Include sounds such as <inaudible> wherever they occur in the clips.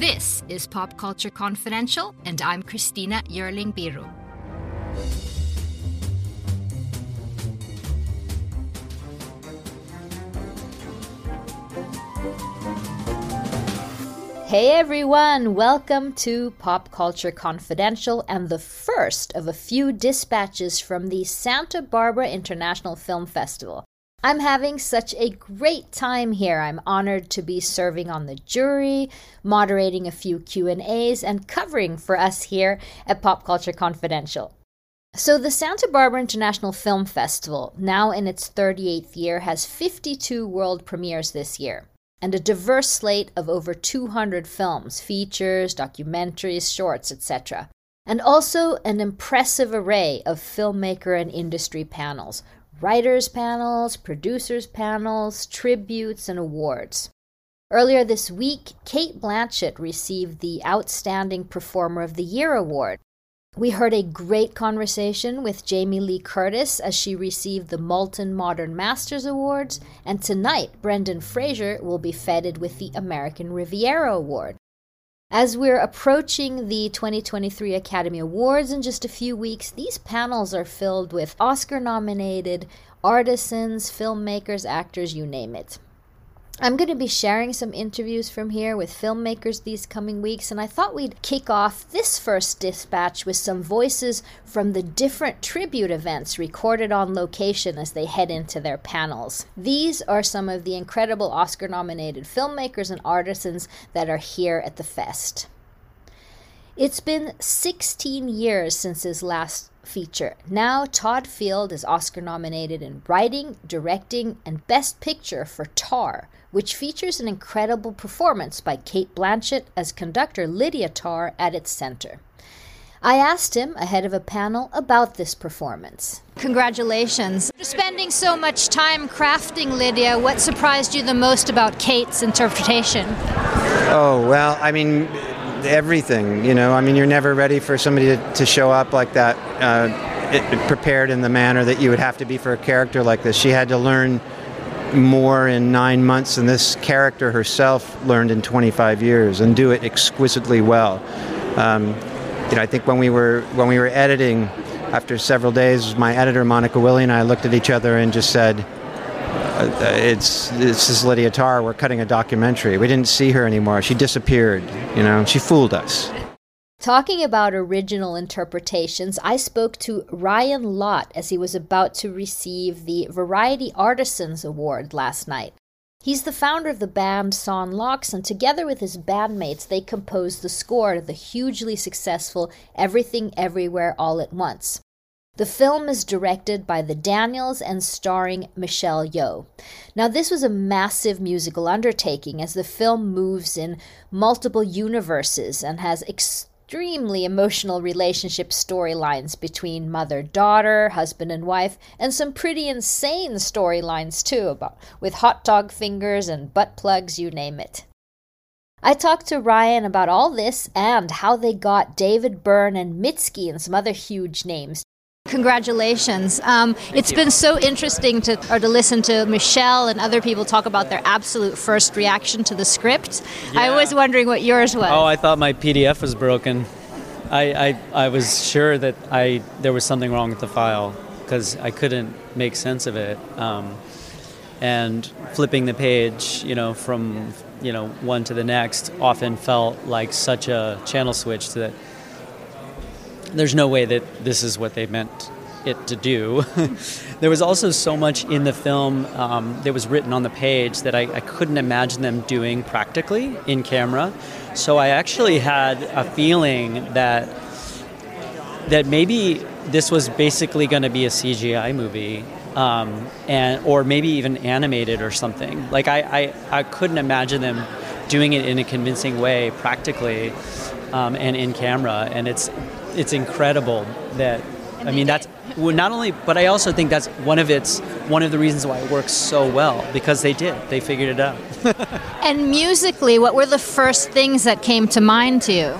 This is Pop Culture Confidential, and I'm Christina Yerling Biru. Hey everyone, welcome to Pop Culture Confidential and the first of a few dispatches from the Santa Barbara International Film Festival. I'm having such a great time here. I'm honored to be serving on the jury, moderating a few Q&As and covering for us here at Pop Culture Confidential. So the Santa Barbara International Film Festival, now in its 38th year, has 52 world premieres this year and a diverse slate of over 200 films, features, documentaries, shorts, etc. And also an impressive array of filmmaker and industry panels, writers' panels, producers' panels, tributes, and awards. Earlier this week, Cate Blanchett received the Outstanding Performer of the Year award we heard a great conversation with Jamie Lee Curtis as she received the Maltin Modern Masters Awards, and tonight Brendan Fraser will be feted with the American Riviera Award. As we're approaching the 2023 Academy Awards in just a few weeks, these panels are filled with Oscar nominated artisans, filmmakers, actors, you name it. I'm going to be sharing some interviews from here with filmmakers these coming weeks, and I thought we'd kick off this first dispatch with some voices from the different tribute events recorded on location as they head into their panels. These are some of the incredible Oscar nominated filmmakers and artisans that are here at the fest. It's been 16 years since his last feature. Now, Todd Field is Oscar nominated in writing, directing, and Best Picture for Tar, which features an incredible performance by Cate Blanchett as conductor Lydia Tar at its center. I asked him ahead of a panel about this performance. Congratulations. For spending so much time crafting Lydia, what surprised you the most about Cate's interpretation? Oh, well, I mean, everything, you know. I mean, you're never ready for somebody to, to show up like that, uh, it, prepared in the manner that you would have to be for a character like this. She had to learn more in nine months than this character herself learned in 25 years and do it exquisitely well. Um, you know, I think when we were when we were editing, after several days, my editor Monika Willi and I looked at each other and just said, uh, "It's this is Lydia Tar. We're cutting a documentary. We didn't see her anymore. She disappeared. You know, she fooled us." Talking about original interpretations, I spoke to Ryan Lott as he was about to receive the Variety Artisans Award last night. He's the founder of the band Son Lux, and together with his bandmates, they composed the score to the hugely successful Everything Everywhere All at Once. The film is directed by the Daniels and starring Michelle Yeoh. Now, this was a massive musical undertaking as the film moves in multiple universes and has ex- extremely emotional relationship storylines between mother daughter, husband and wife, and some pretty insane storylines too, about with hot dog fingers and butt plugs, you name it. I talked to Ryan about all this and how they got David Byrne and Mitski and some other huge names Congratulations. Um, it's you. been so interesting to or to listen to Michelle and other people talk about their absolute first reaction to the script. Yeah. I was wondering what yours was. Oh, I thought my PDF was broken. I, I, I was sure that I there was something wrong with the file because I couldn't make sense of it. Um, and flipping the page, you know, from you know one to the next, often felt like such a channel switch that there's no way that this is what they meant it to do. <laughs> there was also so much in the film um, that was written on the page that I, I, couldn't imagine them doing practically in camera. So I actually had a feeling that that maybe this was basically going to be a CGI movie, um, and or maybe even animated or something. Like I, I, I couldn't imagine them doing it in a convincing way practically um, and in camera, and it's it's incredible that I mean that's not only, but I also think that's one of its one of the reasons why it works so well because they did they figured it out. <laughs> and musically, what were the first things that came to mind to you?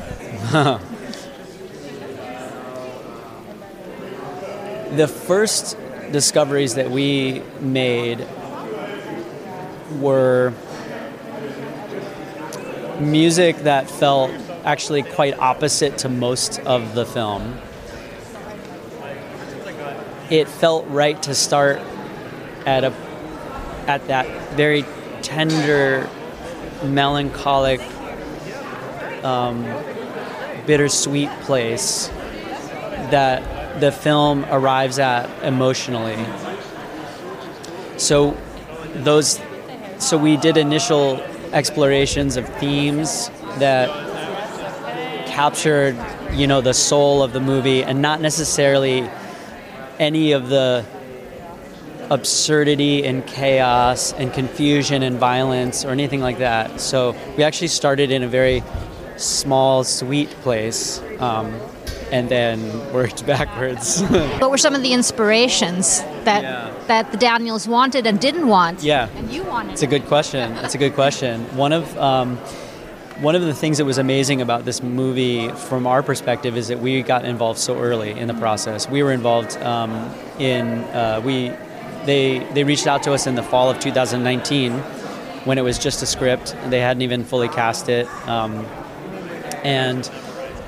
<laughs> the first discoveries that we made were music that felt actually quite opposite to most of the film. It felt right to start at a at that very tender, melancholic, um, bittersweet place that the film arrives at emotionally. So those so we did initial explorations of themes that captured you know the soul of the movie and not necessarily any of the absurdity and chaos and confusion and violence or anything like that so we actually started in a very small sweet place um, and then <laughs> worked backwards <laughs> what were some of the inspirations that Yeah. that the Daniels wanted and didn't want? Yeah. And you wanted. It's a good question. It's a good question. One of um, one of the things that was amazing about this movie, from our perspective, is that we got involved so early in the process. We were involved um, in uh, we they they reached out to us in the fall of 2019 when it was just a script. They hadn't even fully cast it, um, and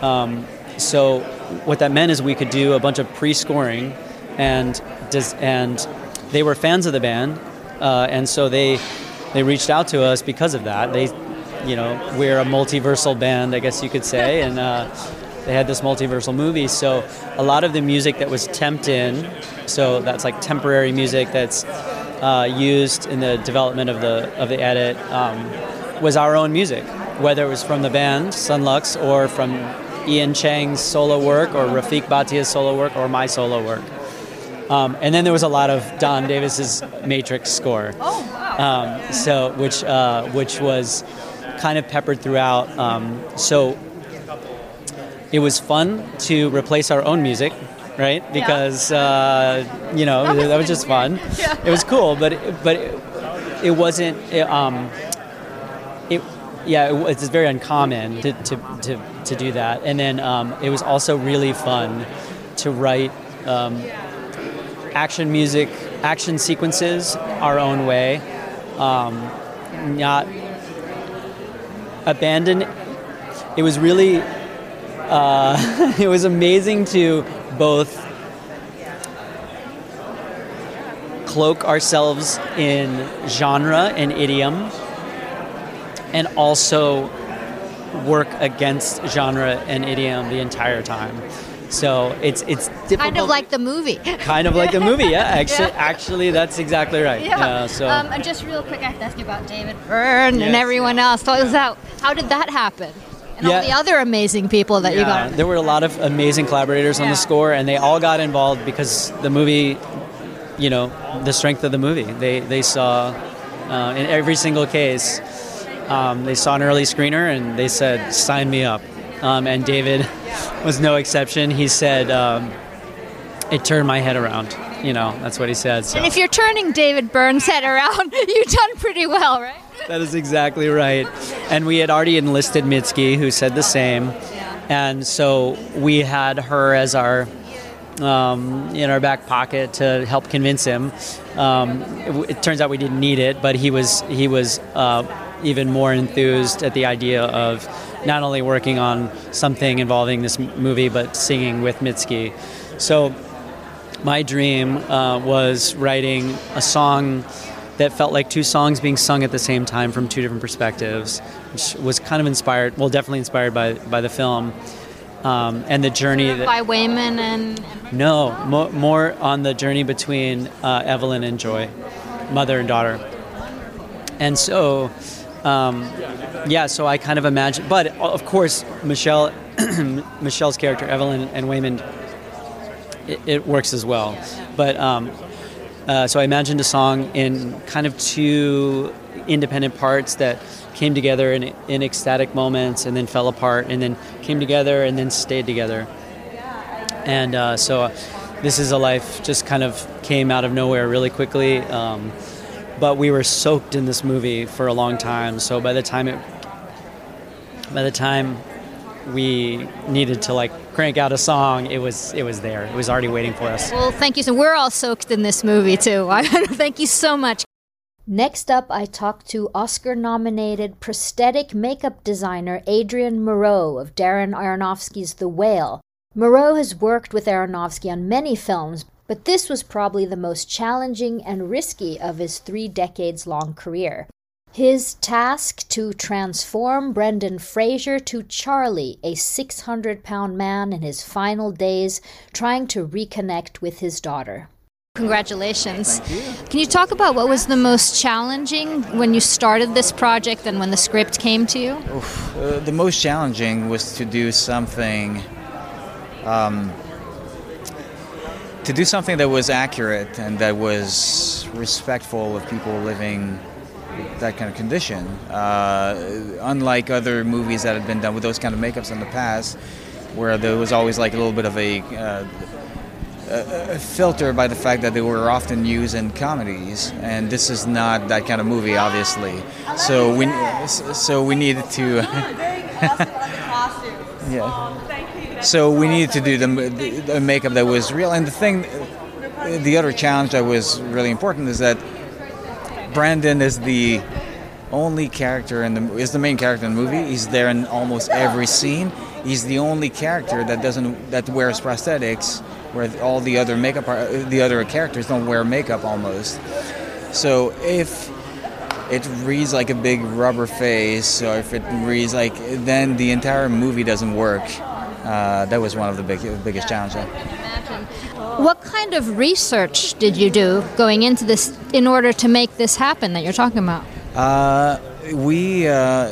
um, so what that meant is we could do a bunch of pre-scoring and dis- and they were fans of the band uh, and so they they reached out to us because of that they you know we're a multiversal band i guess you could say and uh, they had this multiversal movie so a lot of the music that was temped in so that's like temporary music that's uh, used in the development of the of the edit um, was our own music whether it was from the band Son Lux or from ian chang's solo work or rafiq bhatia's solo work or my solo work um, and then there was a lot of Don Davis's Matrix score. Oh wow. Um, so which uh, which was kind of peppered throughout. Um, so it was fun to replace our own music, right? Because uh, you know <laughs> that was, just fun. It was cool, but it, but it, it wasn't. It, um, it yeah, it, was- it's very uncommon to, to, to, to do that. And then um, it was also really fun to write um, action music, action sequences our own way, um, not abandon. It was really, uh, <laughs> it was amazing to both cloak ourselves in genre and idiom, and also work against genre and idiom the entire time. So it's it's difficult. Kind of like the movie. kind of like the movie. Yeah, <laughs> actually, Yeah. actually, that's exactly right. Yeah. so um, and just real quick, I have to ask you about David Byrne and Yes. everyone else. That? How did that happen? And Yeah. all the other amazing people that you yeah, got. there were a lot of amazing collaborators on the score, and they all got involved because the movie, you know, the strength of the movie. They they saw uh, in every single case. Um, they saw an early screener and they said, "Sign me up." Um, and David was no exception. He said, um, "It turned my head around." You know, that's what he said. So. And if you're turning David Byrne's head around, <laughs> you've done pretty well, right? That is exactly right. And we had already enlisted Mitski, who said the same. And so we had her as our um, in our back pocket to help convince him. Um, it, it turns out we didn't need it, but he was he was uh, even more enthused at the idea of not only working on something involving this movie, but singing with Mitski. So my dream uh, was writing a song that felt like two songs being sung at the same time from two different perspectives, which was kind of inspired, well, definitely inspired by, by the film. Um, and the journey that By Waymond and. no mo- more on the journey between uh, Evelyn and Joy, mother and daughter. And so, um, yeah, so I kind of imagine, but of course, Michelle, <clears throat> Michelle's character Evelyn and Waymond, it, it works as well. But um, uh, so I imagined a song in kind of two independent parts that came together in, in ecstatic moments and then fell apart and then came together and then stayed together. And uh, so this is a life just kind of came out of nowhere really quickly. Um, but we were soaked in this movie for a long time. So by the time it, by the time we needed to like crank out a song, it was it was there. It was already waiting for us. Well, thank you. So we're all soaked in this movie too. <laughs> thank you so much. Next up, I talked to Oscar nominated prosthetic makeup designer Adrien Morot of Darren Aronofsky's The Whale. Morot has worked with Aronofsky on many films, but this was probably the most challenging and risky of his three decades long career. His task to transform Brendan Fraser to Charlie, a 600 pound man in his final days, trying to reconnect with his daughter. Congratulations. You. Can you talk about what was the most challenging when you started this project and when the script came to you? Oof, uh, the most challenging was to do something. Um, to do something that was accurate and that was respectful of people living that kind of condition. Uh, unlike other movies that had been done with those kind of makeups in the past, where there was always like a little bit of a, uh, a, a filter by the fact that they were often used in comedies, and this is not that kind of movie, obviously. So we so we needed to. <laughs> <laughs> yeah. So we needed to do the, the makeup that was real, and the thing, the other challenge that was really important is that Brendan is the only character in the is the main character in the movie. He's there in almost every scene. He's the only character that doesn't that wears prosthetics, where all the other makeup the other characters don't wear makeup almost. So if it reads like a big rubber face, or if it reads like, then the entire movie doesn't work. Uh, that was one of the big, biggest challenges. What kind of research did you do going into this in order to make this happen that you're talking about? Uh, we, uh,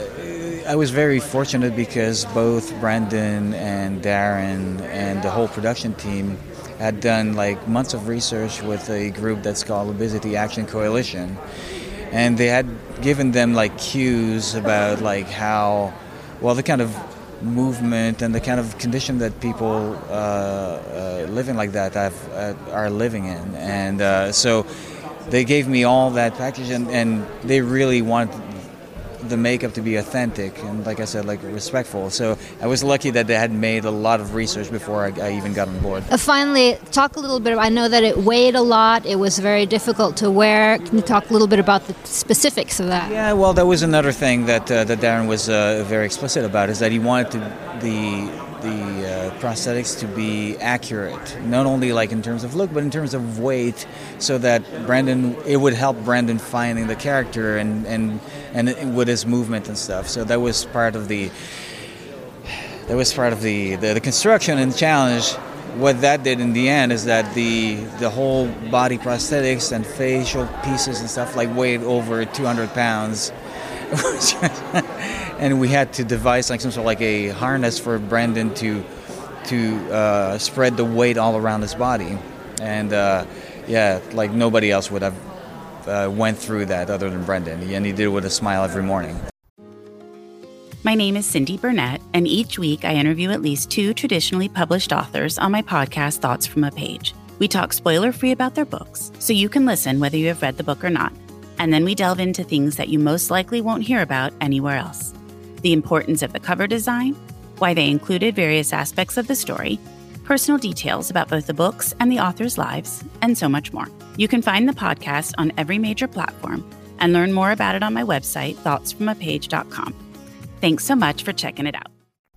I was very fortunate because both Brendan and Darren and the whole production team had done like months of research with a group that's called Obesity Action Coalition, and they had given them like cues about like how, well, the kind of movement and the kind of condition that people uh, uh, living like that uh, are living in. And uh, so they gave me all that package, and, and they really wanted the makeup to be authentic and, like I said, like respectful. So I was lucky that they had made a lot of research before I, I even got on board. Uh, finally, talk a little bit. I know that it weighed a lot. It was very difficult to wear. Can you talk a little bit about the specifics of that? Yeah, well, that was another thing that uh, that Darren was uh, very explicit about is that he wanted to, the the prosthetics to be accurate, not only like in terms of look, but in terms of weight, so that Brendan it would help Brendan finding the character and and and with his movement and stuff. So that was part of the that was part of the, the, the construction and challenge. What that did in the end is that the the whole body prosthetics and facial pieces and stuff like weighed over 200 pounds. <laughs> and we had to devise like some sort of like a harness for Brendan to to uh, spread the weight all around his body, and uh, yeah, like nobody else would have uh, went through that other than Brendan, and he did it with a smile every morning. My name is Cindy Burnett, and each week I interview at least two traditionally published authors on my podcast, Thoughts from a Page. We talk spoiler free about their books, so you can listen whether you have read the book or not. And then we delve into things that you most likely won't hear about anywhere else the importance of the cover design, why they included various aspects of the story, personal details about both the books and the authors' lives, and so much more. You can find the podcast on every major platform and learn more about it on my website, thoughtsfromapage.com. Thanks so much for checking it out.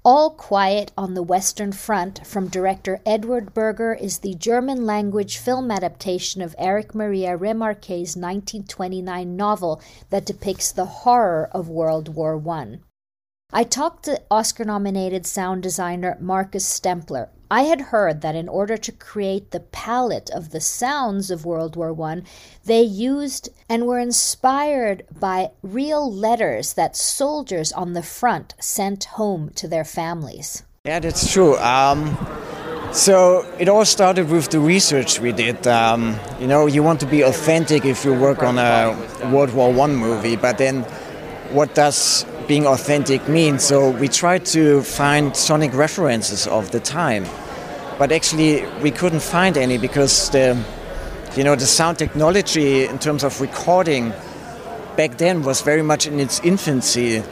All Quiet on the Western Front from director Edward Berger is the German language film adaptation of Erich Maria Remarque's 1929 novel that depicts the horror of World War I. I talked to Oscar nominated sound designer Markus Stemler. I had heard that in order to create the palette of the sounds of World War I, they used and were inspired by real letters that soldiers on the front sent home to their families. Yeah, that's true. Um, so it all started with the research we did. Um, you know, you want to be authentic if you work on a World War One movie, but then what does being authentic means. So we tried to find sonic references of the time, but actually we couldn't find any because the, you know, the sound technology in terms of recording back then was very much in its infancy.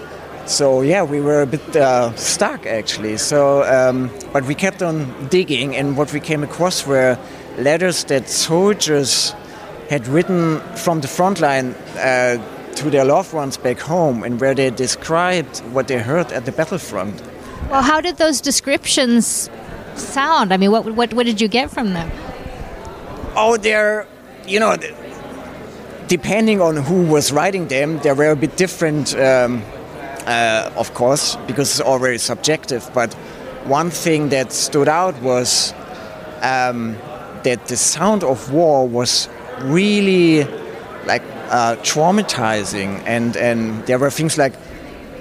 So yeah, we were a bit uh, stuck actually. So, um, but we kept on digging, and what we came across were letters that soldiers had written from the front line uh, to their loved ones back home and where they described what they heard at the battlefront. Well, how did those descriptions sound? I mean, what, what, what did you get from them? Oh, they're, you know, depending on who was writing them, they were a bit different, um, uh, of course, because it's all very subjective. But one thing that stood out was um, that the sound of war was really like uh, traumatizing, and and there were things like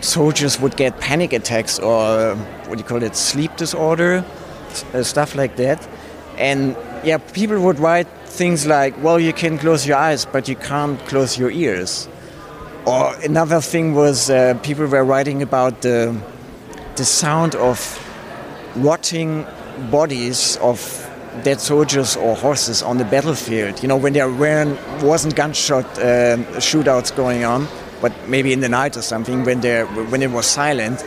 soldiers would get panic attacks or what do you call it, sleep disorder, uh, stuff like that, and yeah, people would write things like, well, you can close your eyes, but you can't close your ears. Or another thing was uh, people were writing about the the sound of rotting bodies of dead soldiers or horses on the battlefield. You know, when there weren't, wasn't gunshot uh, shootouts going on, but maybe in the night or something, when there when it was silent,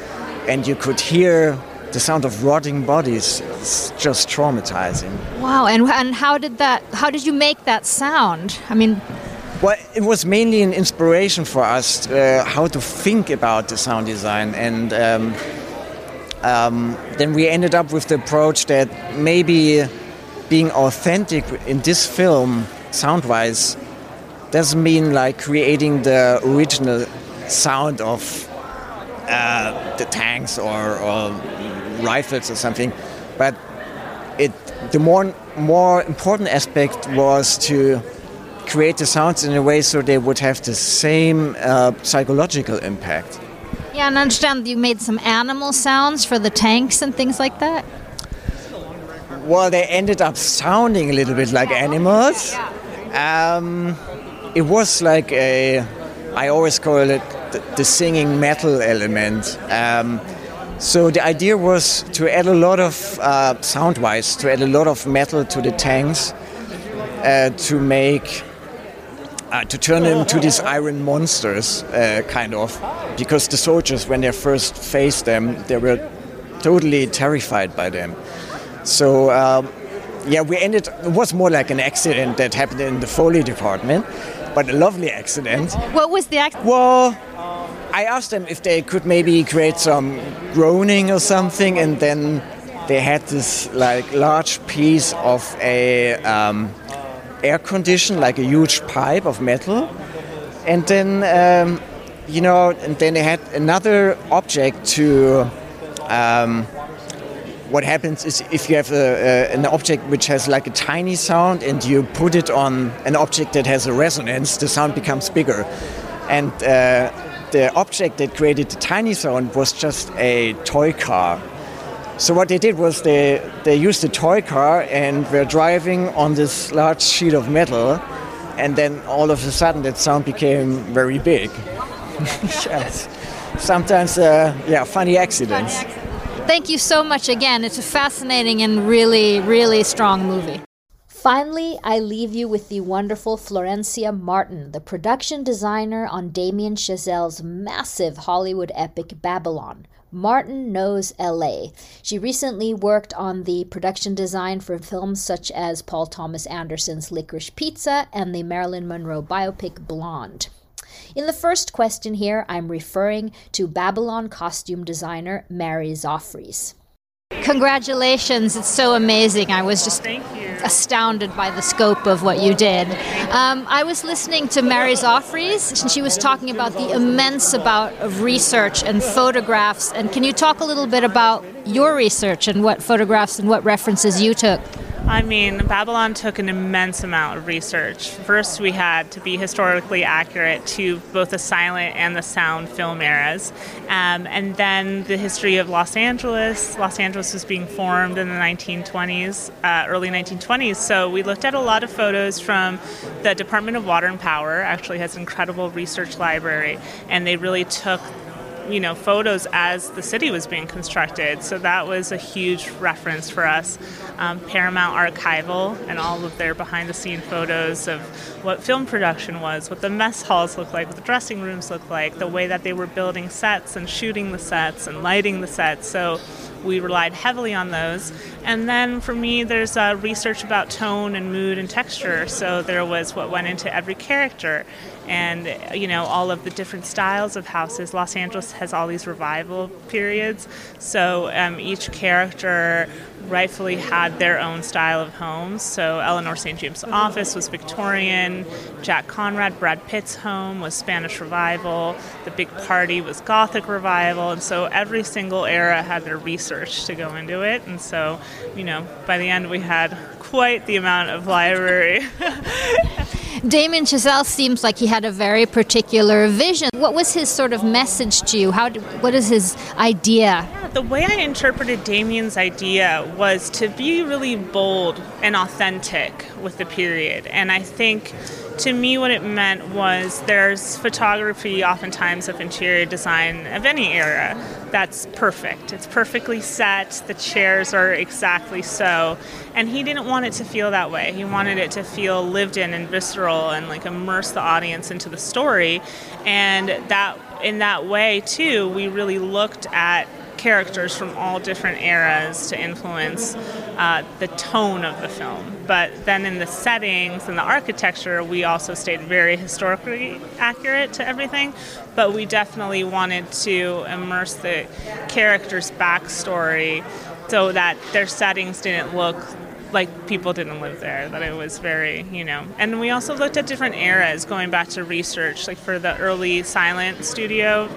and you could hear the sound of rotting bodies. It's just traumatizing. Wow! And and how did that? How did you make that sound? I mean. Well, it was mainly an inspiration for us uh, how to think about the sound design, and um, um, then we ended up with the approach that maybe being authentic in this film, sound wise, doesn't mean like creating the original sound of uh, the tanks or, or, rifles or something, but it the more more important aspect was to create the sounds in a way so they would have the same uh, psychological impact. Yeah, and I understand you made some animal sounds for the tanks and things like that. Well, they ended up sounding a little bit like animals. Um, it was like a, I always call it the, singing metal element. Um, so the idea was to add a lot of, uh, sound-wise, to add a lot of metal to the tanks, uh, to make, uh, to turn them into these iron monsters, uh, kind of, because the soldiers, when they first faced them, they were totally terrified by them. So um, yeah, we ended. It was more like an accident that happened in the Foley department, but a lovely accident. What was the accident? Well, I asked them if they could maybe create some groaning or something, and then they had this like large piece of a um, air condition, like a huge pipe of metal, and then um, you know, and then they had another object to. Um, what happens is if you have a, an object which has like a tiny sound and you put it on an object that has a resonance, the sound becomes bigger. And uh, the object that created the tiny sound was just a toy car. So what they did was they, they used a toy car and were driving on this large sheet of metal and then all of a sudden that sound became very big. <laughs> yes. Sometimes, uh, yeah, funny accidents. Funny accidents. Thank you so much again. It's a fascinating and really, really strong movie. Finally, I leave you with the wonderful Florencia Martin, the production designer on Damien Chazelle's massive Hollywood epic Babylon. Martin knows LA. She recently worked on the production design for films such as Paul Thomas Anderson's Licorice Pizza and the Marilyn Monroe biopic Blonde. In the first question here, I'm referring to Babylon costume designer Mary Zophres. Congratulations, it's so amazing. I was just astounded by the scope of what you did. Um, I was listening to Mary Zophres, and she was talking about the immense amount of research and photographs. And can you talk a little bit about your research and what photographs and what references you took? I mean, Babylon took an immense amount of research. First, we had to be historically accurate to both the silent and the sound film eras. Um, and then the history of Los Angeles. Los Angeles was being formed in the 1920s, uh, early 1920s. So we looked at a lot of photos from the Department of Water and Power, actually has an incredible research library. And they really took you know photos as the city was being constructed. So that was a huge reference for us. Um, paramount archival and all of their behind the scene photos of what film production was what the mess halls looked like what the dressing rooms looked like the way that they were building sets and shooting the sets and lighting the sets. So we relied heavily on those. And then for me, there's uh, research about tone and mood and texture. So there was what went into every character and you know all of the different styles of houses. Los Angeles has all these revival periods, so um, each character rightfully had their own style of homes. So Eleanor St. James' office was Victorian, Jack Conrad, Brad Pitt's home was Spanish Revival, the big party was Gothic Revival, and so every single era had their research to go into it. And so, you know, by the end we had quite the amount of library. <laughs> Damien Chazelle seems like he had a very particular vision. What was his sort of message to you? How? What is his idea? The way I interpreted Damien's idea was to be really bold and authentic with the period, and I think to me, what it meant was there's photography, oftentimes, of interior design of any era that's perfect. It's perfectly set, the chairs are exactly so. And he didn't want it to feel that way. He wanted it to feel lived in and visceral and like immerse the audience into the story. And that in that way, too, we really looked at characters from all different eras to influence uh, the tone of the film. But then in the settings and the architecture, we also stayed very historically accurate to everything. But we definitely wanted to immerse the characters' backstory so that their settings didn't look like people didn't live there that it was very you know. And we also looked at different eras going back to research like for the early silent studio.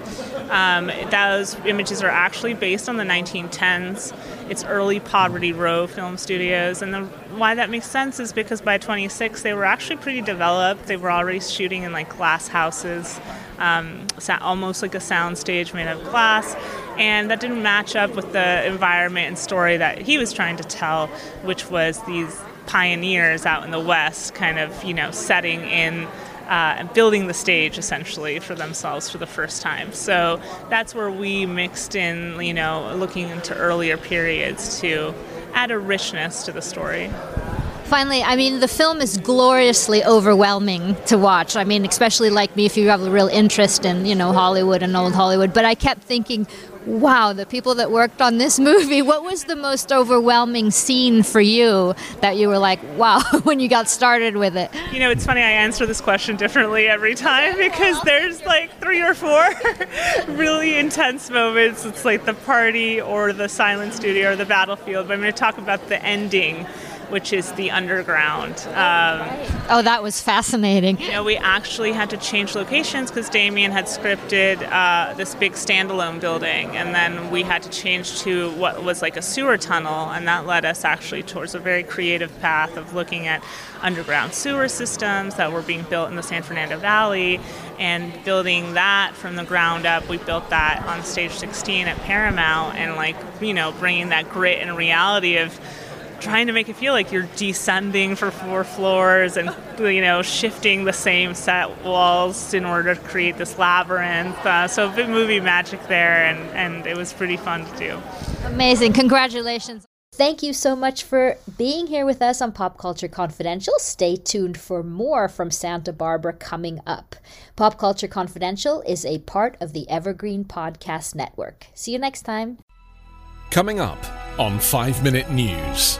Um, those images are actually based on the 1910s it's early poverty row film studios and the, why that makes sense is because by 26 they were actually pretty developed they were already shooting in like glass houses um, almost like a sound stage made of glass and that didn't match up with the environment and story that he was trying to tell, which was these pioneers out in the West, kind of you know setting in. Uh, building the stage essentially for themselves for the first time. So that's where we mixed in, you know, looking into earlier periods to add a richness to the story. Finally, I mean, the film is gloriously overwhelming to watch. I mean, especially like me, if you have a real interest in, you know, Hollywood and old Hollywood. But I kept thinking, wow, the people that worked on this <laughs> movie, what was the most overwhelming scene for you that you were like, wow, <laughs> when you got started with it? You know, it's funny, I answer this question differently every time <laughs> because there's like three or four really intense moments. It's like the party or the silent studio or the battlefield. But I'm going to talk about the ending which is the underground. Um, oh, that was fascinating. You know, we actually had to change locations because Damien had scripted uh, this big standalone building, and then we had to change to what was like a sewer tunnel, and that led us actually towards a very creative path of looking at underground sewer systems that were being built in the San Fernando Valley and building that from the ground up. We built that on stage 16 at Paramount and like, you know, bringing that grit and reality of trying to make it feel like you're descending for four floors and you know shifting the same set walls in order to create this labyrinth. Uh, so a bit movie magic there, and and it was pretty fun to do. Amazing! Congratulations. Thank you so much for being here with us on Pop Culture Confidential. Stay tuned for more from Santa Barbara coming up. Pop Culture Confidential is a part of the Evergreen Podcast Network. See you next time. Coming up on 5 Minute News,